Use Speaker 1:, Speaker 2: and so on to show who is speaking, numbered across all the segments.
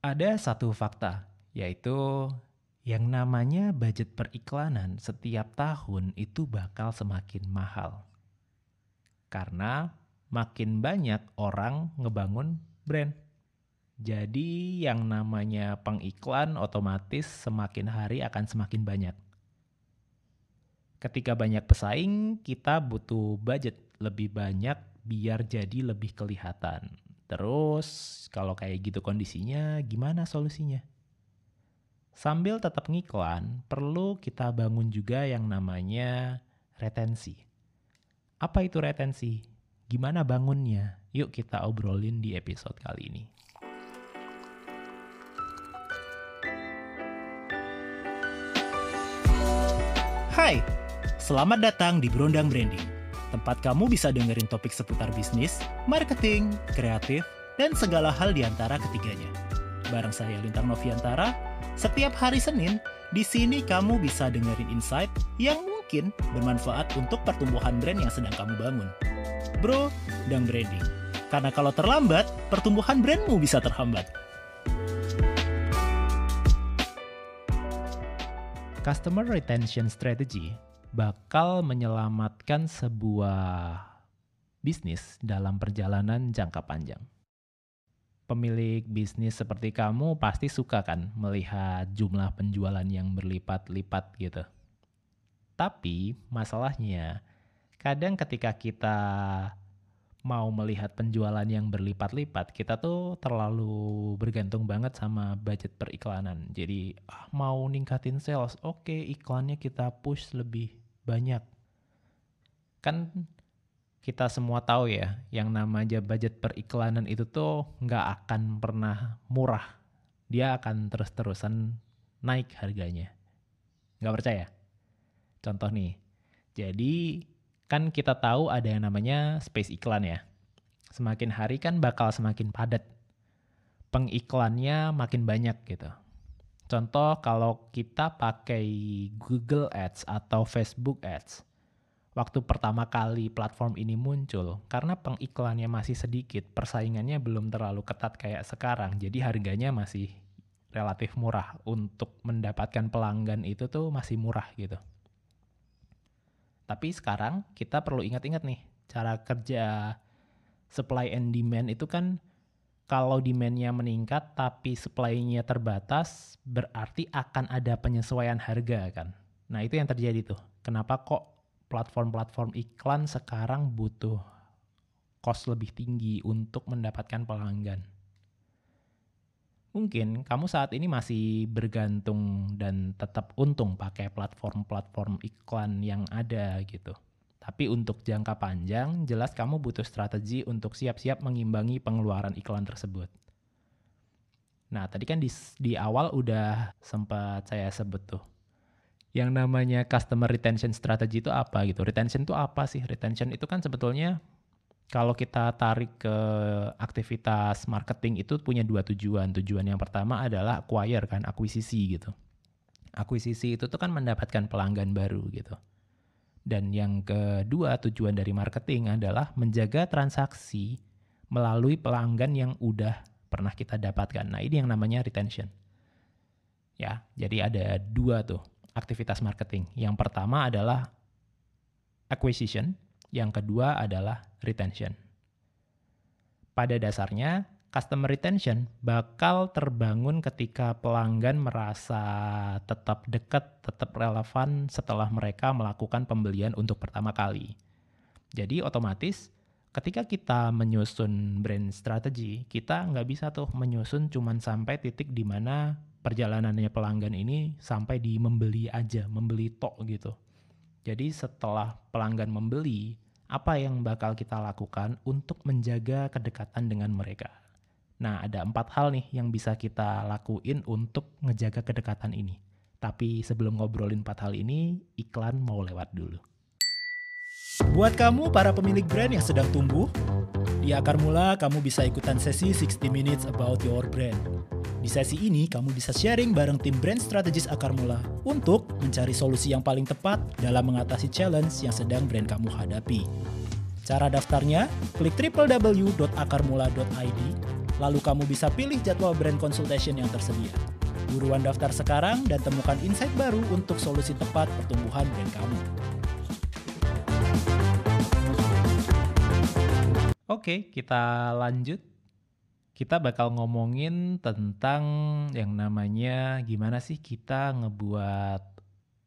Speaker 1: Ada satu fakta, yaitu yang namanya budget periklanan setiap tahun itu bakal semakin mahal. Karena makin banyak orang ngebangun brand. Jadi yang namanya pengiklan otomatis semakin hari akan semakin banyak. Ketika banyak pesaing, kita butuh budget lebih banyak biar jadi lebih kelihatan. Terus kalau kayak gitu kondisinya, gimana solusinya? Sambil tetap ngiklan, perlu kita bangun juga yang namanya retensi. Apa itu retensi? Gimana bangunnya? Yuk kita obrolin di episode kali ini.
Speaker 2: Hai, selamat datang di Brondang Branding. Tempat kamu bisa dengerin topik seputar bisnis, marketing, kreatif, dan segala hal di antara ketiganya. Bareng saya Lintang Noviantara, setiap hari Senin, di sini kamu bisa dengerin insight yang mungkin bermanfaat untuk pertumbuhan brand yang sedang kamu bangun. Bro, dan branding. Karena kalau terlambat, pertumbuhan brandmu bisa terhambat.
Speaker 1: Customer retention strategy bakal menyelamatkan sebuah bisnis dalam perjalanan jangka panjang. Pemilik bisnis seperti kamu pasti suka kan melihat jumlah penjualan yang berlipat-lipat gitu. Tapi masalahnya, kadang ketika kita mau melihat penjualan yang berlipat-lipat, kita tuh terlalu bergantung banget sama budget periklanan. Jadi ah, mau ningkatin sales, oke iklannya kita push lebih banyak. Kan kita semua tahu ya, yang namanya budget periklanan itu tuh nggak akan pernah murah. Dia akan terus-terusan naik harganya. Nggak percaya? Contoh nih, jadi kan kita tahu ada yang namanya space iklan ya. Semakin hari kan bakal semakin padat. Pengiklannya makin banyak gitu. Contoh kalau kita pakai Google Ads atau Facebook Ads. Waktu pertama kali platform ini muncul, karena pengiklannya masih sedikit, persaingannya belum terlalu ketat kayak sekarang, jadi harganya masih relatif murah. Untuk mendapatkan pelanggan itu tuh masih murah gitu. Tapi sekarang kita perlu ingat-ingat nih, cara kerja supply and demand itu kan kalau demand-nya meningkat tapi supply-nya terbatas, berarti akan ada penyesuaian harga kan. Nah itu yang terjadi tuh. Kenapa kok platform-platform iklan sekarang butuh cost lebih tinggi untuk mendapatkan pelanggan? Mungkin kamu saat ini masih bergantung dan tetap untung pakai platform-platform iklan yang ada gitu. Tapi untuk jangka panjang, jelas kamu butuh strategi untuk siap-siap mengimbangi pengeluaran iklan tersebut. Nah, tadi kan di, di awal udah sempat saya sebut tuh. Yang namanya customer retention strategy itu apa gitu. Retention itu apa sih? Retention itu kan sebetulnya kalau kita tarik ke aktivitas marketing itu punya dua tujuan. Tujuan yang pertama adalah acquire kan, akuisisi gitu. Akuisisi itu tuh kan mendapatkan pelanggan baru gitu. Dan yang kedua tujuan dari marketing adalah menjaga transaksi melalui pelanggan yang udah pernah kita dapatkan. Nah ini yang namanya retention. Ya, jadi ada dua tuh aktivitas marketing. Yang pertama adalah acquisition, yang kedua adalah retention. Pada dasarnya, customer retention bakal terbangun ketika pelanggan merasa tetap dekat, tetap relevan setelah mereka melakukan pembelian untuk pertama kali. Jadi otomatis ketika kita menyusun brand strategy, kita nggak bisa tuh menyusun cuman sampai titik di mana perjalanannya pelanggan ini sampai di membeli aja, membeli tok gitu. Jadi setelah pelanggan membeli, apa yang bakal kita lakukan untuk menjaga kedekatan dengan mereka. Nah, ada empat hal nih yang bisa kita lakuin untuk ngejaga kedekatan ini. Tapi sebelum ngobrolin empat hal ini, iklan mau lewat dulu.
Speaker 2: Buat kamu para pemilik brand yang sedang tumbuh, di Akar Mula kamu bisa ikutan sesi 60 Minutes About Your Brand. Di sesi ini kamu bisa sharing bareng tim brand strategis Akar Mula untuk mencari solusi yang paling tepat dalam mengatasi challenge yang sedang brand kamu hadapi. Cara daftarnya, klik www.akarmula.id Lalu kamu bisa pilih jadwal brand consultation yang tersedia. Buruan daftar sekarang dan temukan insight baru untuk solusi tepat pertumbuhan brand kamu.
Speaker 1: Oke, kita lanjut. Kita bakal ngomongin tentang yang namanya gimana sih kita ngebuat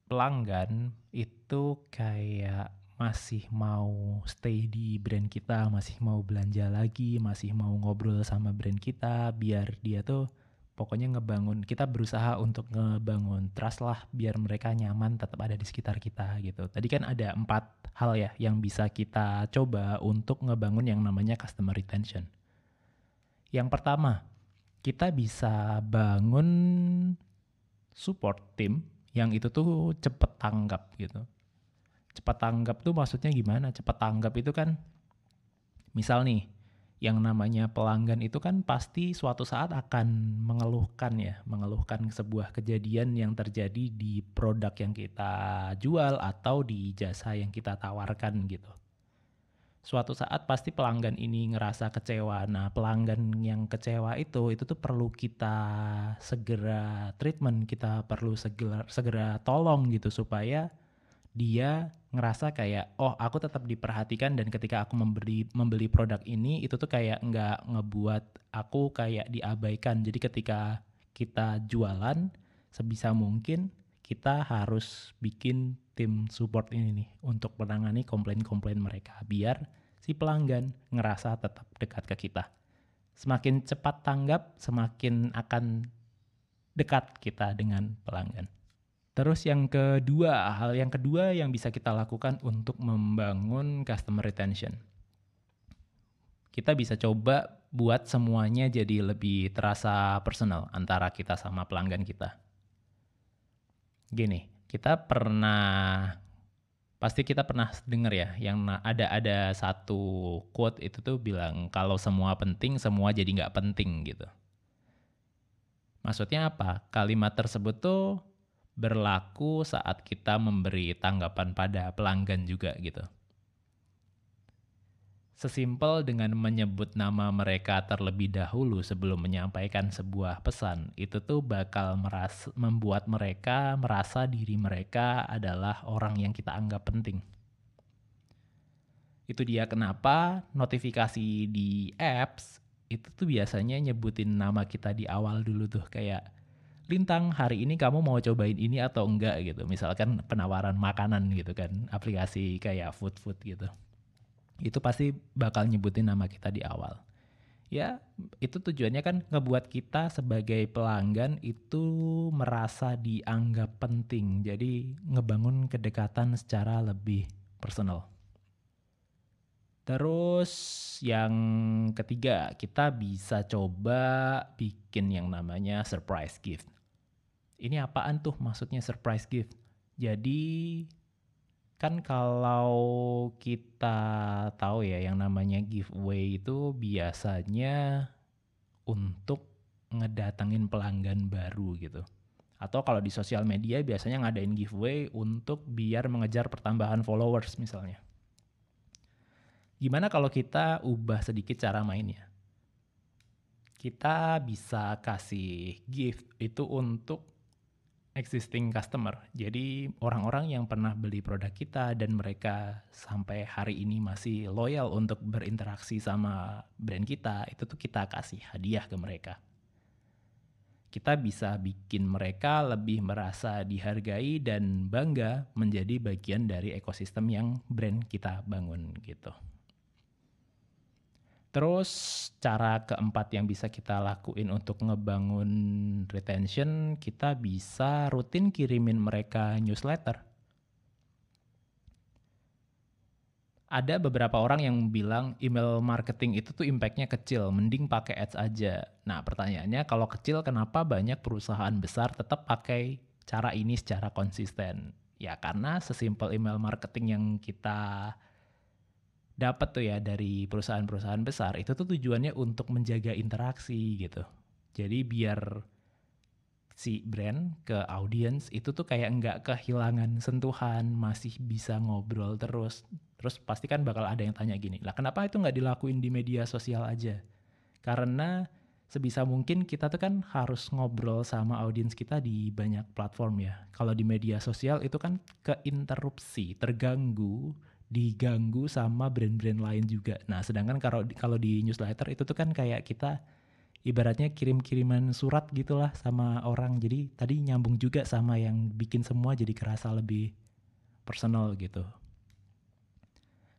Speaker 1: pelanggan itu kayak masih mau stay di brand kita, masih mau belanja lagi, masih mau ngobrol sama brand kita, biar dia tuh pokoknya ngebangun, kita berusaha untuk ngebangun trust lah, biar mereka nyaman tetap ada di sekitar kita gitu. Tadi kan ada empat hal ya yang bisa kita coba untuk ngebangun yang namanya customer retention. Yang pertama, kita bisa bangun support team yang itu tuh cepet tanggap gitu cepat tanggap tuh maksudnya gimana? Cepat tanggap itu kan misal nih yang namanya pelanggan itu kan pasti suatu saat akan mengeluhkan ya, mengeluhkan sebuah kejadian yang terjadi di produk yang kita jual atau di jasa yang kita tawarkan gitu. Suatu saat pasti pelanggan ini ngerasa kecewa. Nah, pelanggan yang kecewa itu itu tuh perlu kita segera treatment, kita perlu segera segera tolong gitu supaya dia ngerasa kayak oh aku tetap diperhatikan dan ketika aku membeli membeli produk ini itu tuh kayak nggak ngebuat aku kayak diabaikan. Jadi ketika kita jualan sebisa mungkin kita harus bikin tim support ini nih untuk menangani komplain-komplain mereka biar si pelanggan ngerasa tetap dekat ke kita. Semakin cepat tanggap semakin akan dekat kita dengan pelanggan Terus yang kedua, hal yang kedua yang bisa kita lakukan untuk membangun customer retention. Kita bisa coba buat semuanya jadi lebih terasa personal antara kita sama pelanggan kita. Gini, kita pernah pasti kita pernah dengar ya yang ada ada satu quote itu tuh bilang kalau semua penting semua jadi nggak penting gitu. Maksudnya apa? Kalimat tersebut tuh berlaku saat kita memberi tanggapan pada pelanggan juga gitu. Sesimpel dengan menyebut nama mereka terlebih dahulu sebelum menyampaikan sebuah pesan, itu tuh bakal merasa, membuat mereka merasa diri mereka adalah orang yang kita anggap penting. Itu dia kenapa notifikasi di apps itu tuh biasanya nyebutin nama kita di awal dulu tuh kayak Lintang hari ini kamu mau cobain ini atau enggak gitu. Misalkan penawaran makanan gitu kan aplikasi kayak food food gitu. Itu pasti bakal nyebutin nama kita di awal. Ya itu tujuannya kan ngebuat kita sebagai pelanggan itu merasa dianggap penting. Jadi ngebangun kedekatan secara lebih personal. Terus yang ketiga, kita bisa coba bikin yang namanya surprise gift. Ini apaan tuh maksudnya surprise gift? Jadi kan kalau kita tahu ya yang namanya giveaway itu biasanya untuk ngedatengin pelanggan baru gitu. Atau kalau di sosial media biasanya ngadain giveaway untuk biar mengejar pertambahan followers misalnya. Gimana kalau kita ubah sedikit cara mainnya? Kita bisa kasih gift itu untuk existing customer. Jadi orang-orang yang pernah beli produk kita dan mereka sampai hari ini masih loyal untuk berinteraksi sama brand kita, itu tuh kita kasih hadiah ke mereka. Kita bisa bikin mereka lebih merasa dihargai dan bangga menjadi bagian dari ekosistem yang brand kita bangun gitu. Terus cara keempat yang bisa kita lakuin untuk ngebangun retention, kita bisa rutin kirimin mereka newsletter. Ada beberapa orang yang bilang email marketing itu tuh impactnya kecil, mending pakai ads aja. Nah pertanyaannya kalau kecil kenapa banyak perusahaan besar tetap pakai cara ini secara konsisten? Ya karena sesimpel email marketing yang kita dapat tuh ya dari perusahaan-perusahaan besar itu tuh tujuannya untuk menjaga interaksi gitu. Jadi biar si brand ke audience itu tuh kayak nggak kehilangan sentuhan, masih bisa ngobrol terus. Terus pasti kan bakal ada yang tanya gini, lah kenapa itu nggak dilakuin di media sosial aja? Karena sebisa mungkin kita tuh kan harus ngobrol sama audiens kita di banyak platform ya. Kalau di media sosial itu kan keinterupsi, terganggu, diganggu sama brand-brand lain juga. Nah, sedangkan kalau kalau di newsletter itu tuh kan kayak kita ibaratnya kirim-kiriman surat gitulah sama orang. Jadi tadi nyambung juga sama yang bikin semua jadi kerasa lebih personal gitu.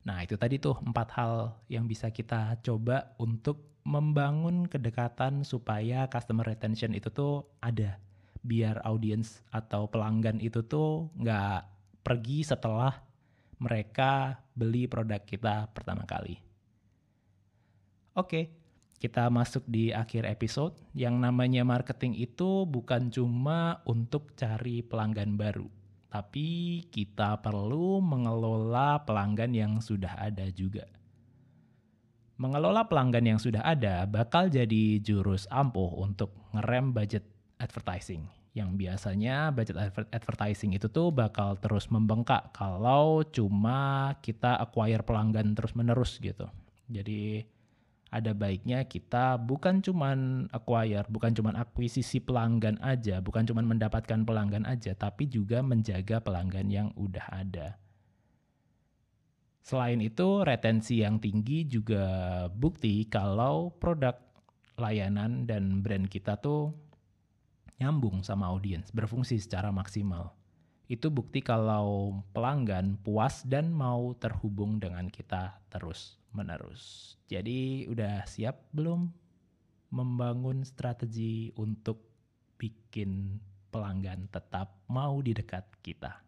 Speaker 1: Nah, itu tadi tuh empat hal yang bisa kita coba untuk membangun kedekatan supaya customer retention itu tuh ada. Biar audience atau pelanggan itu tuh nggak pergi setelah mereka beli produk kita pertama kali. Oke, kita masuk di akhir episode. Yang namanya marketing itu bukan cuma untuk cari pelanggan baru tapi kita perlu mengelola pelanggan yang sudah ada juga. Mengelola pelanggan yang sudah ada bakal jadi jurus ampuh untuk ngerem budget advertising. Yang biasanya budget advertising itu tuh bakal terus membengkak kalau cuma kita acquire pelanggan terus-menerus gitu. Jadi ada baiknya kita bukan cuman acquire, bukan cuman akuisisi pelanggan aja, bukan cuman mendapatkan pelanggan aja, tapi juga menjaga pelanggan yang udah ada. Selain itu, retensi yang tinggi juga bukti kalau produk, layanan, dan brand kita tuh nyambung sama audiens, berfungsi secara maksimal. Itu bukti kalau pelanggan puas dan mau terhubung dengan kita terus menerus. Jadi udah siap belum membangun strategi untuk bikin pelanggan tetap mau di dekat kita?